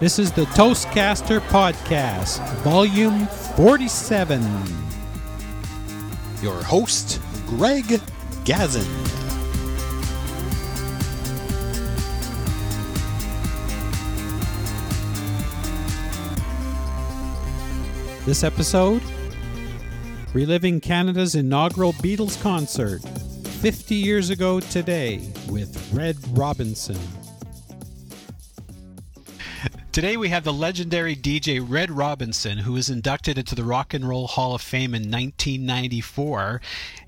This is the Toastcaster Podcast, Volume 47. Your host, Greg Gazin. This episode, reliving Canada's inaugural Beatles concert 50 years ago today with Red Robinson. Today we have the legendary DJ Red Robinson, who was inducted into the Rock and Roll Hall of Fame in 1994,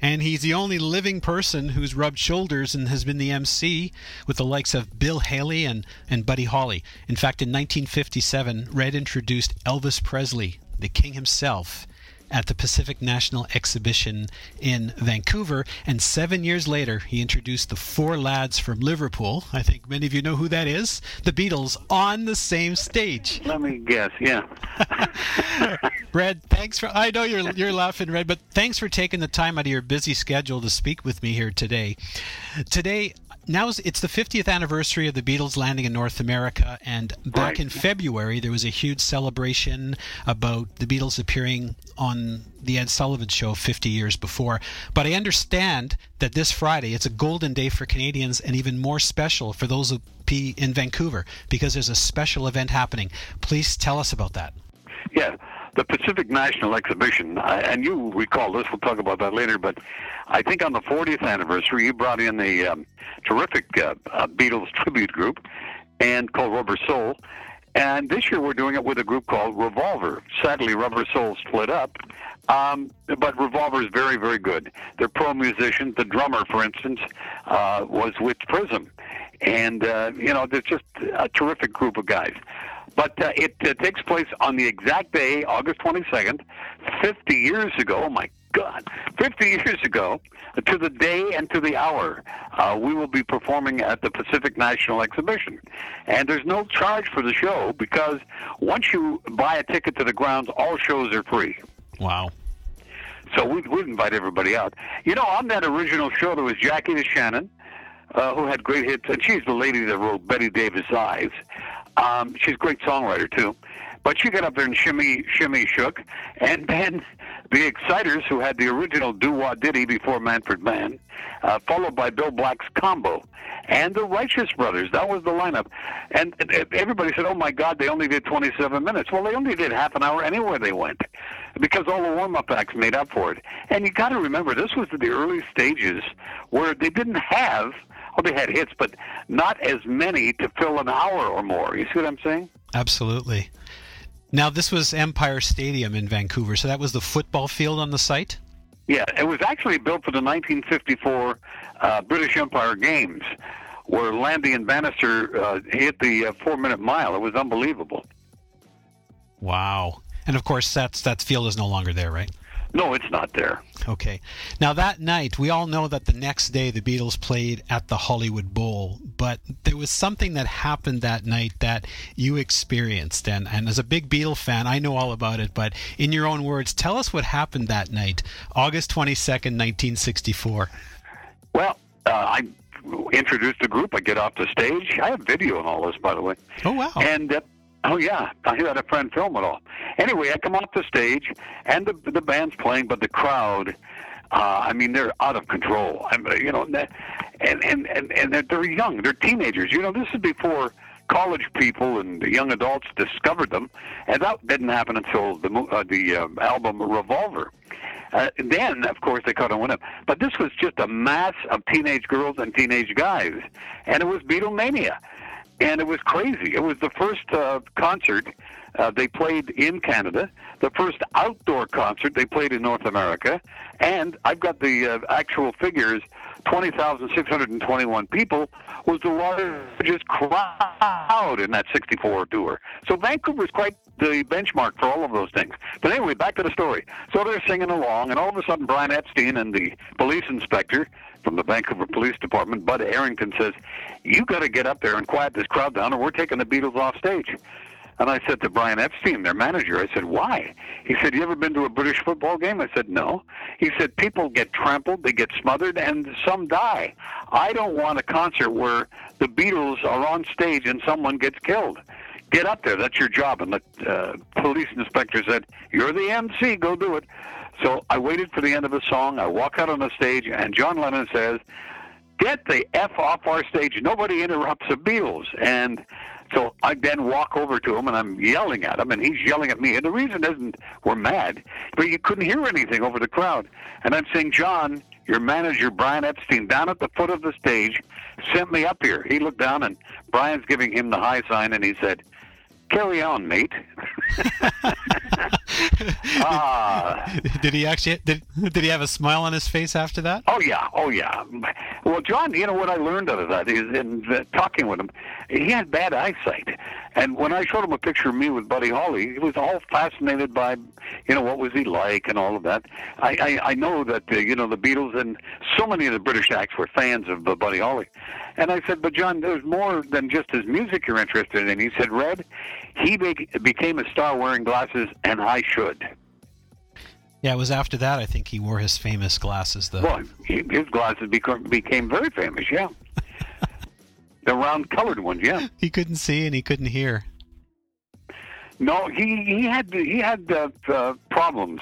and he's the only living person who's rubbed shoulders and has been the MC with the likes of Bill Haley and, and Buddy Holly. In fact, in 1957, Red introduced Elvis Presley, the king himself, at the Pacific National Exhibition in Vancouver. And seven years later, he introduced the four lads from Liverpool. I think many of you know who that is. The Beatles on the same stage. Let me guess. Yeah. Red, thanks for. I know you're you're laughing, Red, but thanks for taking the time out of your busy schedule to speak with me here today. Today, now it's the 50th anniversary of the Beatles landing in North America, and back Right. in February there was a huge celebration about the Beatles appearing on the Ed Sullivan Show 50 years before. But I understand that this Friday it's a golden day for Canadians, and even more special for those who be in Vancouver because there's a special event happening. Please tell us about that. Yeah. The Pacific National Exhibition, and you recall this, we'll talk about that later, but I think on the 40th anniversary, you brought in a um, terrific uh, uh, Beatles tribute group and called Rubber Soul. And this year we're doing it with a group called Revolver. Sadly, Rubber Soul split up, um, but Revolver is very, very good. They're pro musicians. The drummer, for instance, uh, was with Prism. And, uh, you know, they're just a terrific group of guys. But uh, it uh, takes place on the exact day, August 22nd, 50 years ago. Oh, my God. 50 years ago, to the day and to the hour, uh, we will be performing at the Pacific National Exhibition. And there's no charge for the show because once you buy a ticket to the grounds, all shows are free. Wow. So we'd, we'd invite everybody out. You know, on that original show, there was Jackie DeShannon, uh, who had great hits, and she's the lady that wrote Bette Davis Eyes. Um, she's a great songwriter, too. But she got up there and shimmy, shimmy, shook. And then the Exciters, who had the original Do Wah Diddy before Manfred Mann, uh, followed by Bill Black's Combo. And the Righteous Brothers, that was the lineup. And uh, everybody said, oh my God, they only did 27 minutes. Well, they only did half an hour anywhere they went because all the warm up acts made up for it. And you got to remember, this was the early stages where they didn't have, well, they had hits, but not as many to fill an hour or more. You see what I'm saying? Absolutely. Now, this was Empire Stadium in Vancouver, so that was the football field on the site? Yeah, it was actually built for the 1954 uh, British Empire Games, where Landy and Bannister uh, hit the uh, four-minute mile. It was unbelievable. Wow. And of course, that's that field is no longer there, right? No, it's not there. Okay. Now, that night, we all know that the next day the Beatles played at the Hollywood Bowl, but there was something that happened that night that you experienced. And, and as a big Beatle fan, I know all about it, but in your own words, tell us what happened that night, August 22nd, 1964. Well, uh, I introduced the group. I get off the stage. I have video and all this, by the way. Oh, wow. And uh, oh yeah, I had a friend film it all. Anyway, I come off the stage, and the the band's playing, but the crowd. Uh, I mean, they're out of control. I'm, uh, you know, and and and and they're, young. They're teenagers. You know, this is before college people and young adults discovered them, and that didn't happen until the uh, the um, album Revolver. Uh, then, of course, they caught on with him. But this was just a mass of teenage girls and teenage guys, and it was Beatlemania, and it was crazy. It was the first uh, concert uh, they played in Canada, the first outdoor concert they played in North America, and I've got the uh, actual figures. 20,621 people was the largest crowd in that 64 tour. So Vancouver is quite the benchmark for all of those things. But anyway, back to the story. So they're singing along, and all of a sudden, Brian Epstein and the police inspector from the Vancouver Police Department, Bud Arrington, says, "You got to get up there and quiet this crowd down, or we're taking the Beatles off stage." And I said to Brian Epstein, their manager, I said, why? He said, you ever been to a British football game? I said, no. He said, people get trampled, they get smothered, and some die. I don't want a concert where the Beatles are on stage and someone gets killed. get up there. That's your job. And the uh, police inspector said, "You're the MC. Go do it." So I waited for the end of the song. I walk out on the stage, and John Lennon says, "Get the f off our stage! Nobody interrupts the Beatles." And so I then walk over to him and I'm yelling at him, and he's yelling at me. And the reason isn't we're mad, but you couldn't hear anything over the crowd. And I'm saying, John, your manager Brian Epstein down at the foot of the stage sent me up here. He looked down and Brian's giving him the high sign, and he said, "Carry on, mate." ah. Did he actually? Did, did he have a smile on his face after that? Oh yeah, oh yeah. Well, John, you know what I learned out of that is in uh, talking with him, he had bad eyesight, and when I showed him a picture of me with Buddy Holly, he was all fascinated by, you know, what was he like and all of that. I I, I know that uh, you know the Beatles and so many of the British acts were fans of uh, Buddy Holly, and I said, but John, there's more than just his music you're interested in. He said, Red, he be- became a star wearing glasses, and I should. Yeah, it was after that I think he wore his famous glasses, though. Well, his glasses became became very famous. Yeah, the round colored ones. Yeah. He couldn't see and he couldn't hear. No, he he had he had uh, uh, problems,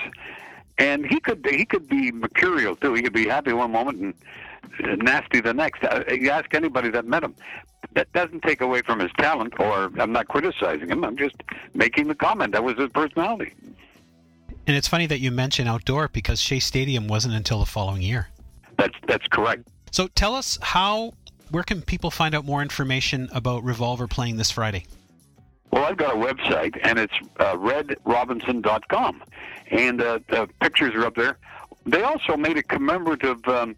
and he could he could be mercurial too. He could be happy one moment and nasty the next. Uh, you ask anybody that met him. That doesn't take away from his talent, or I'm not criticizing him. I'm just making the comment. That was his personality. And it's funny that you mention outdoor because Shea Stadium wasn't until the following year. That's that's correct. So tell us how, where can people find out more information about Revolver playing this Friday? Well, I've got a website, and it's uh, redrobinson.com, and uh, the pictures are up there. They also made a commemorative um,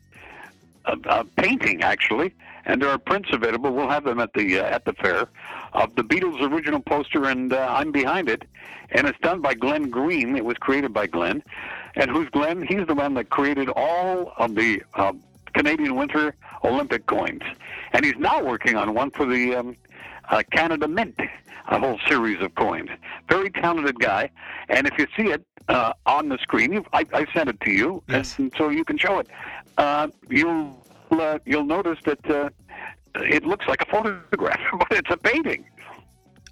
a, a painting actually, and there are prints available. We'll have them at the uh, at the fair of the Beatles' original poster, and uh, I'm behind it. And it's done by Glenn Green. It was created by Glenn, and who's Glenn? He's the one that created all of the uh, Canadian Winter Olympic coins, and he's now working on one for the um, uh, Canada Mint, a whole series of coins. Very talented guy, and if you see it uh, on the screen, I, I sent it to you, yes. and so you can show it. Uh, you'll uh, you'll notice that uh, it looks like a photograph, but it's a painting.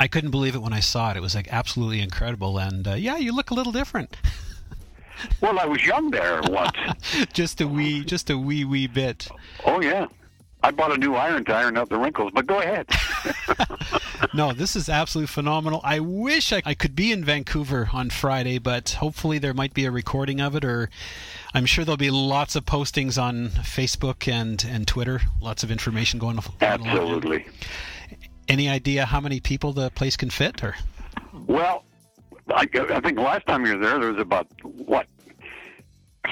I couldn't believe it when I saw it. It was like absolutely incredible, and uh, yeah, you look a little different. well, I was young there once. just a wee, just a wee, wee bit. Oh yeah. I bought a new iron to iron out the wrinkles, but go ahead. no, this is absolutely phenomenal. I wish I, I could be in Vancouver on Friday, but hopefully there might be a recording of it, or I'm sure there'll be lots of postings on Facebook and, and Twitter. Lots of information going, on. Absolutely. Any idea how many people the place can fit, or? Well, I, I think last time you were there, there was about what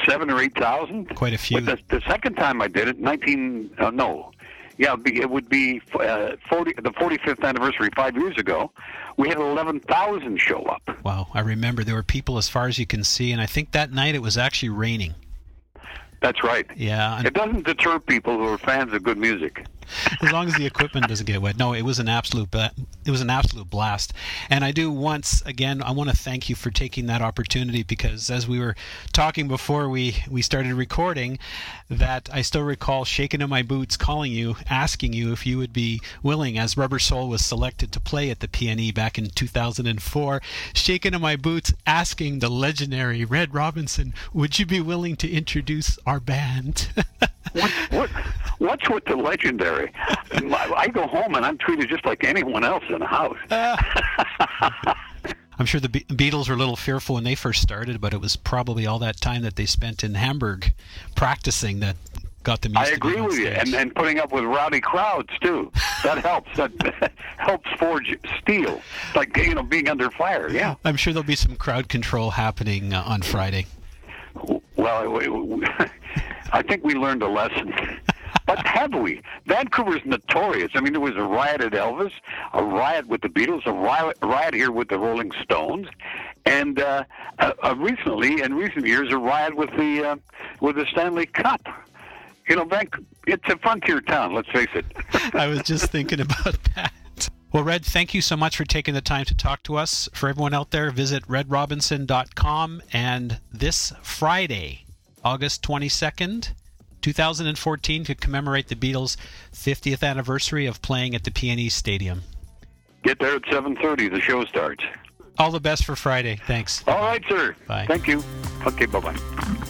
seven or eight thousand. Quite a few. But the, the second time I did it, nineteen uh, no, yeah, it would be uh, forty the forty fifth anniversary five years ago. We had eleven thousand show up. Wow, I remember there were people as far as you can see, and I think that night it was actually raining. That's right. Yeah. It doesn't deter people who are fans of good music. As long as the equipment doesn't get wet. No, it was an absolute it was an absolute blast. And I do once again I want to thank you for taking that opportunity because as we were talking before we we started recording that I still recall shaking in my boots calling you asking you if you would be willing as Rubber Soul was selected to play at the PNE back in 2004 shaking in my boots asking the legendary Red Robinson would you be willing to introduce our band what, what, what's with the legendary? I go home and I'm treated just like anyone else in the house. I'm sure the Be- Beatles were a little fearful when they first started, but it was probably all that time that they spent in Hamburg practicing that got them used I agree with you, and, and putting up with rowdy crowds too. That helps. That helps forge steel, like you know, being under fire. Yeah, I'm sure there'll be some crowd control happening uh, on Friday. Well, I think we learned a lesson. but have we? Vancouver's notorious. I mean, there was a riot at Elvis, a riot with the Beatles, a riot, a riot here with the Rolling Stones, and uh, uh, uh, recently, in recent years, a riot with the uh, with the Stanley Cup. You know, Vancouver, it's a frontier town. Let's face it. I was just thinking about that. Well, Red, thank you so much for taking the time to talk to us. For everyone out there, visit redrobinson.com. And this Friday, August 22nd, 2014, to commemorate the Beatles' 50th anniversary of playing at the PNE Stadium. Get there at 7:30. The show starts. All the best for Friday. Thanks. All right, sir. Bye. Thank you. Okay, bye bye.